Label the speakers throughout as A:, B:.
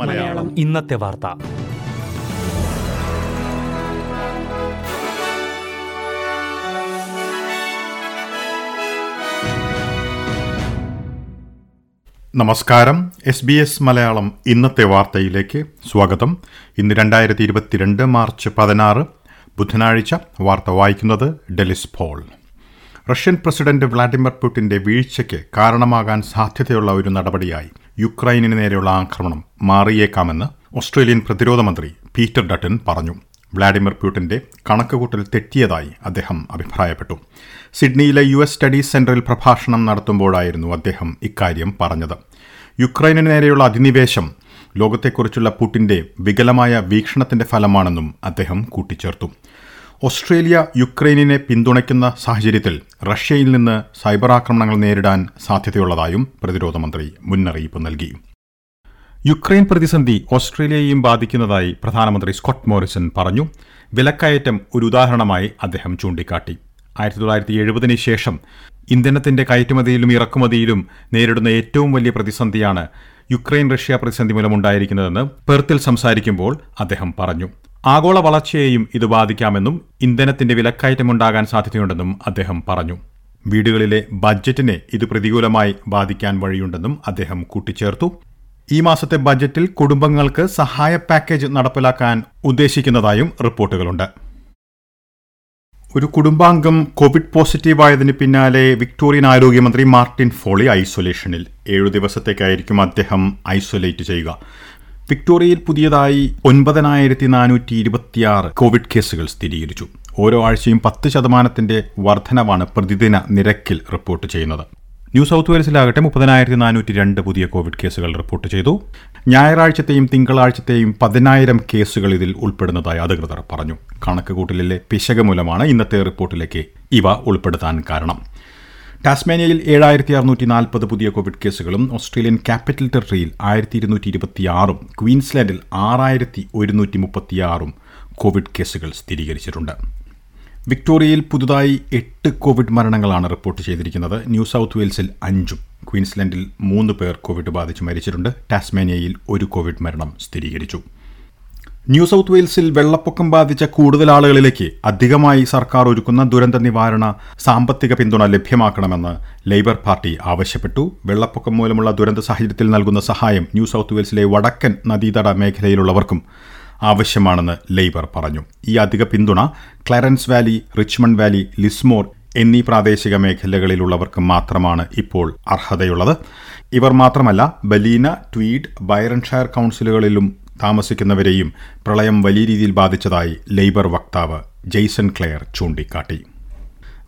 A: മലയാളം.
B: ഇന്നത്തെ വാർത്ത.
A: നമസ്കാരം. എസ് ബി എസ് മലയാളം ഇന്നത്തെ വാർത്തയിലേക്ക് സ്വാഗതം. ഇന്ന് രണ്ടായിരത്തി ഇരുപത്തിരണ്ട് മാർച്ച് പതിനാറ്. ബുധനാഴ്ച വാർത്ത വായിക്കുന്നത് Delys Paul. Russian president Vladimir പുടിന്റെ വീഴ്ചയ്ക്ക് കാരണമാകാൻ സാധ്യതയുള്ള ഒരു നടപടിയായി യുക്രൈനിന് നേരെയുള്ള ആക്രമണം മാറിയേക്കാമെന്ന് ഓസ്ട്രേലിയൻ പ്രതിരോധ മന്ത്രി പീറ്റർ ഡട്ടൻ പറഞ്ഞു. വ്ളാഡിമിർ പ്യൂട്ടിന്റെ കണക്കുകൂട്ടൽ തെറ്റിയതായി അദ്ദേഹം അഭിപ്രായപ്പെട്ടു. സിഡ്നിയിലെ യു എസ് സ്റ്റഡീസ് സെന്ററിൽ പ്രഭാഷണം നടത്തുമ്പോഴായിരുന്നു അദ്ദേഹം ഇക്കാര്യം പറഞ്ഞത്. യുക്രൈനു നേരെയുള്ള അധിനിവേശം ലോകത്തെക്കുറിച്ചുള്ള പുടിന്റെ വികലമായ വീക്ഷണത്തിന്റെ ഫലമാണെന്നും അദ്ദേഹം കൂട്ടിച്ചേർത്തു. ഓസ്ട്രേലിയ യുക്രൈനിനെ പിന്തുണയ്ക്കുന്ന സാഹചര്യത്തിൽ റഷ്യയിൽ നിന്ന് സൈബർ ആക്രമണങ്ങൾ നേരിടാൻ സാധ്യതയുള്ളതായും പ്രതിരോധ മന്ത്രി മുന്നറിയിപ്പ് നൽകി. യുക്രൈൻ പ്രതിസന്ധി ഓസ്ട്രേലിയയെയും ബാധിക്കുന്നതായി പ്രധാനമന്ത്രി സ്കോട്ട് മോറിസൺ പറഞ്ഞു. വിലക്കയറ്റം ഒരു ഉദാഹരണമായി അദ്ദേഹം ചൂണ്ടിക്കാട്ടി. ആയിരത്തി തൊള്ളായിരത്തി എഴുപതിന് ശേഷം ഇന്ധനത്തിന്റെ കയറ്റുമതിയിലും ഇറക്കുമതിയിലും നേരിടുന്ന ഏറ്റവും വലിയ പ്രതിസന്ധിയാണ് യുക്രൈൻ റഷ്യ പ്രതിസന്ധി മൂലമുണ്ടായിരിക്കുന്നതെന്ന് പെർത്തിൽ സംസാരിക്കുമ്പോൾ അദ്ദേഹം പറഞ്ഞു. ആഗോള വളർച്ചയെയും ഇത് ബാധിക്കാമെന്നും ഇന്ധനത്തിന്റെ വിലക്കയറ്റമുണ്ടാകാൻ സാധ്യതയുണ്ടെന്നും അദ്ദേഹം പറഞ്ഞു. വീടുകളിലെ ബജറ്റിനെ ഇത് പ്രതികൂലമായി ബാധിക്കാൻ വഴിയുണ്ടെന്നും അദ്ദേഹം കൂട്ടിച്ചേർത്തു. ഈ മാസത്തെ ബജറ്റിൽ കുടുംബങ്ങൾക്ക് സഹായ പാക്കേജ് നടപ്പിലാക്കാൻ ഉദ്ദേശിക്കുന്നതായും റിപ്പോർട്ടുകളുണ്ട്. ഒരു കുടുംബാംഗം കോവിഡ് പോസിറ്റീവായതിന് പിന്നാലെ വിക്ടോറിയൻ ആരോഗ്യമന്ത്രി മാർട്ടിൻ ഫോളി ഐസൊലേഷനിൽ. ഏഴു ദിവസത്തേക്കായിരിക്കും അദ്ദേഹം ഐസൊലേറ്റ് ചെയ്യുക. വിക്ടോറിയയിൽ പുതിയതായി ഒൻപതിനായിരത്തി നാനൂറ്റി ഇരുപത്തിയാറ് കോവിഡ് കേസുകൾ സ്ഥിരീകരിച്ചു. ഓരോ ആഴ്ചയും പത്ത് ശതമാനത്തിന്റെ വർധനവാണ് പ്രതിദിന നിരക്കിൽ റിപ്പോർട്ട് ചെയ്യുന്നത്. ന്യൂ സൗത്ത് വെയിൽസിലാകട്ടെ മുപ്പതിനായിരത്തി നാനൂറ്റി രണ്ട് പുതിയ കോവിഡ് കേസുകൾ റിപ്പോർട്ട് ചെയ്തു. ഞായറാഴ്ചത്തെയും തിങ്കളാഴ്ചത്തെയും പതിനായിരം കേസുകൾ ഇതിൽ ഉൾപ്പെടുന്നതായി അധികൃതർ പറഞ്ഞു. കണക്കുകൂട്ടലിലെ പിശക മൂലമാണ് ഇന്നത്തെ റിപ്പോർട്ടിലേക്ക് ഇവ ഉൾപ്പെടുത്താൻ കാരണം. ടാസ്മാനിയയിൽ ഏഴായിരത്തി അറുന്നൂറ്റി നാൽപ്പത് പുതിയ കോവിഡ് കേസുകളും ഓസ്ട്രേലിയൻ ക്യാപിറ്റൽ ടെറിട്ടറിയിൽ ആയിരത്തി ഇരുന്നൂറ്റി ഇരുപത്തിയാറും ക്വീൻസ്ലാൻഡിൽ ആറായിരത്തി ഒരുന്നൂറ്റി മുപ്പത്തിയാറും കോവിഡ് കേസുകൾ സ്ഥിരീകരിച്ചിട്ടുണ്ട്. വിക്ടോറിയയിൽ പുതുതായി എട്ട് കോവിഡ് മരണങ്ങളാണ് റിപ്പോർട്ട് ചെയ്തിരിക്കുന്നത്. ന്യൂ സൗത്ത് വെയിൽസിൽ അഞ്ചും ക്വീൻസ്ലാൻഡിൽ മൂന്ന് പേർ കോവിഡ് ബാധിച്ച് മരിച്ചിട്ടുണ്ട്. ടാസ്മേനിയയിൽ ഒരു കോവിഡ് മരണം സ്ഥിരീകരിച്ചു. ന്യൂ സൗത്ത് വെയിൽസിൽ വെള്ളപ്പൊക്കം ബാധിച്ച കൂടുതൽ ആളുകളിലേക്ക് അധികമായി സർക്കാർ ഒരുക്കുന്ന ദുരന്ത നിവാരണ സാമ്പത്തിക പിന്തുണ ലഭ്യമാക്കണമെന്ന് ലേബർ പാർട്ടി ആവശ്യപ്പെട്ടു. വെള്ളപ്പൊക്കം മൂലമുള്ള ദുരന്ത സാഹചര്യത്തിൽ നൽകുന്ന സഹായം ന്യൂ സൗത്ത് വെയിൽസിലെ വടക്കൻ നദീതട മേഖലയിലുള്ളവർക്കും ആവശ്യമാണെന്ന് ലേബർ പറഞ്ഞു. ഈ അധിക പിന്തുണ Clarence Valley Richmond Valley Lismore എന്നീ പ്രാദേശിക മേഖലകളിലുള്ളവർക്ക് മാത്രമാണ് ഇപ്പോൾ അർഹതയുള്ളത്. ഇവർ മാത്രമല്ല ബലീന ട്വീഡ് ബൈറൺഷയർ കൗൺസിലുകളിലും താമസിക്കുന്നവരെയും പ്രളയം വലിയ രീതിയിൽ ബാധിച്ചതായി ലേബർ വക്താവ് ജെയ്സൺ ക്ലെയർ ചൂണ്ടിക്കാട്ടി.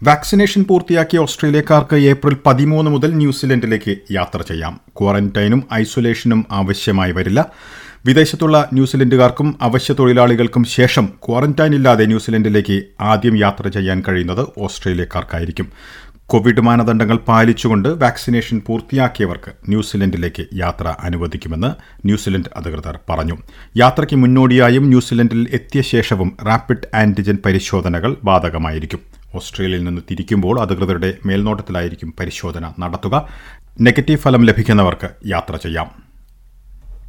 A: വാക്സിനേഷൻ പൂർത്തിയാക്കിയ ഓസ്ട്രേലിയക്കാർക്ക് ഏപ്രിൽ പതിമൂന്ന് മുതൽ ന്യൂസിലൻഡിലേക്ക് യാത്ര ചെയ്യാം. ക്വാറന്റൈനും ഐസൊലേഷനും ആവശ്യമായി വരില്ല. വിദേശത്തുള്ള ന്യൂസിലൻഡുകാർക്കും അവശ്യ തൊഴിലാളികൾക്കും ശേഷം ക്വാറന്റൈൻ ഇല്ലാതെ ന്യൂസിലൻഡിലേക്ക് ആദ്യം യാത്ര ചെയ്യാൻ കഴിയുന്നത് ഓസ്ട്രേലിയക്കാർക്കായിരിക്കും. കോവിഡ് മാനദണ്ഡങ്ങൾ പാലിച്ചുകൊണ്ട് വാക്സിനേഷൻ പൂർത്തിയാക്കിയവർക്ക് ന്യൂസിലൻഡിലേക്ക് യാത്ര അനുവദിക്കുമെന്ന് ന്യൂസിലൻഡ് അധികൃതർ പറഞ്ഞു. യാത്രയ്ക്ക് മുന്നോടിയായും ന്യൂസിലൻഡിൽ എത്തിയ ശേഷവും റാപ്പിഡ് ആന്റിജൻ പരിശോധനകൾ ബാധകമായിരിക്കും. ഓസ്ട്രേലിയയിൽ നിന്ന് തിരിക്കുമ്പോൾ അധികൃതരുടെ മേൽനോട്ടത്തിലായിരിക്കും പരിശോധന നടത്തുക. നെഗറ്റീവ് ഫലം ലഭിക്കുന്നവർക്ക് യാത്ര ചെയ്യാം.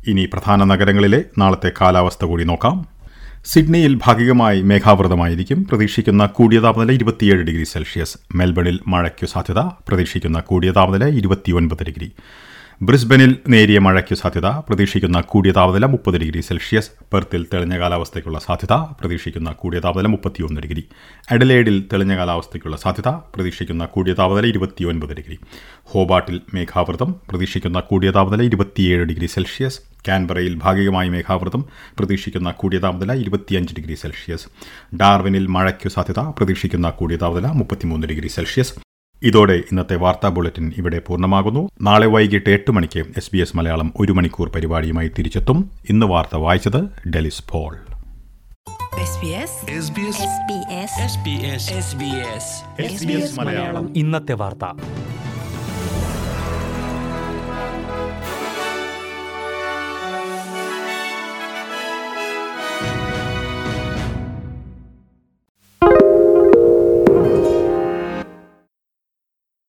A: ഇനി പ്രധാന നഗരങ്ങളിലെ നാളത്തെ കാലാവസ്ഥ കൂടി നോക്കാം. സിഡ്നിയിൽ ഭാഗികമായി മേഘാവൃതമായിരിക്കും. പ്രതീക്ഷിക്കുന്ന കൂടിയ താപനില ഇരുപത്തിയേഴ് ഡിഗ്രി സെൽഷ്യസ്. മെൽബണിൽ മഴയ്ക്കു സാധ്യത. പ്രതീക്ഷിക്കുന്ന കൂടിയ താപനില ഇരുപത്തിയൊൻപത് ഡിഗ്രി. ബ്രിസ്ബനിൽ നേരിയ മഴയ്ക്ക് സാധ്യത പ്രതീക്ഷിക്കുന്ന കൂടിയ താപനില മുപ്പത് ഡിഗ്രി സെൽഷ്യസ് പെർത്തിൽ തെളിഞ്ഞ കാലാവസ്ഥയ്ക്കുള്ള സാധ്യത പ്രതീക്ഷിക്കുന്ന കൂടിയ താപനില മുപ്പത്തിയൊന്ന് ഡിഗ്രി. അഡലേഡിൽ തെളിഞ്ഞ കാലാവസ്ഥയ്ക്കുള്ള സാധ്യത പ്രതീക്ഷിക്കുന്ന കൂടിയ താപനില ഇരുപത്തിയൊൻപത് ഡിഗ്രി. ഹോബാട്ടിൽ മേഘാവൃതം പ്രതീക്ഷിക്കുന്ന കൂടിയ താപനില ഇരുപത്തിയേഴ് ഡിഗ്രി സെൽഷ്യസ്. കാൻബറയിൽ ഭാഗികമായി മേഘാവൃതം പ്രതീക്ഷിക്കുന്ന കൂടിയ താപനില ഇരുപത്തിയഞ്ച് ഡിഗ്രി സെൽഷ്യസ്. ഡാർവിനിൽ മഴയ്ക്കു സാധ്യത പ്രതീക്ഷിക്കുന്ന കൂടിയ താപനില മുപ്പത്തിമൂന്ന് ഡിഗ്രി സെൽഷ്യസ്. ഇതോടെ ഇന്നത്തെ വാർത്താ ബുള്ളറ്റിൻ ഇവിടെ പൂർണമാകുന്നു. നാളെ വൈകിട്ട് എട്ട് മണിക്ക് എസ് ബി എസ് മലയാളം ഒരു മണിക്കൂർ പരിപാടിയുമായി തിരിച്ചെത്തും. ഇന്ന് വാർത്ത വായിച്ചത് ഡെലിസ് പോൾ.
B: ഇന്നത്തെ വാർത്ത.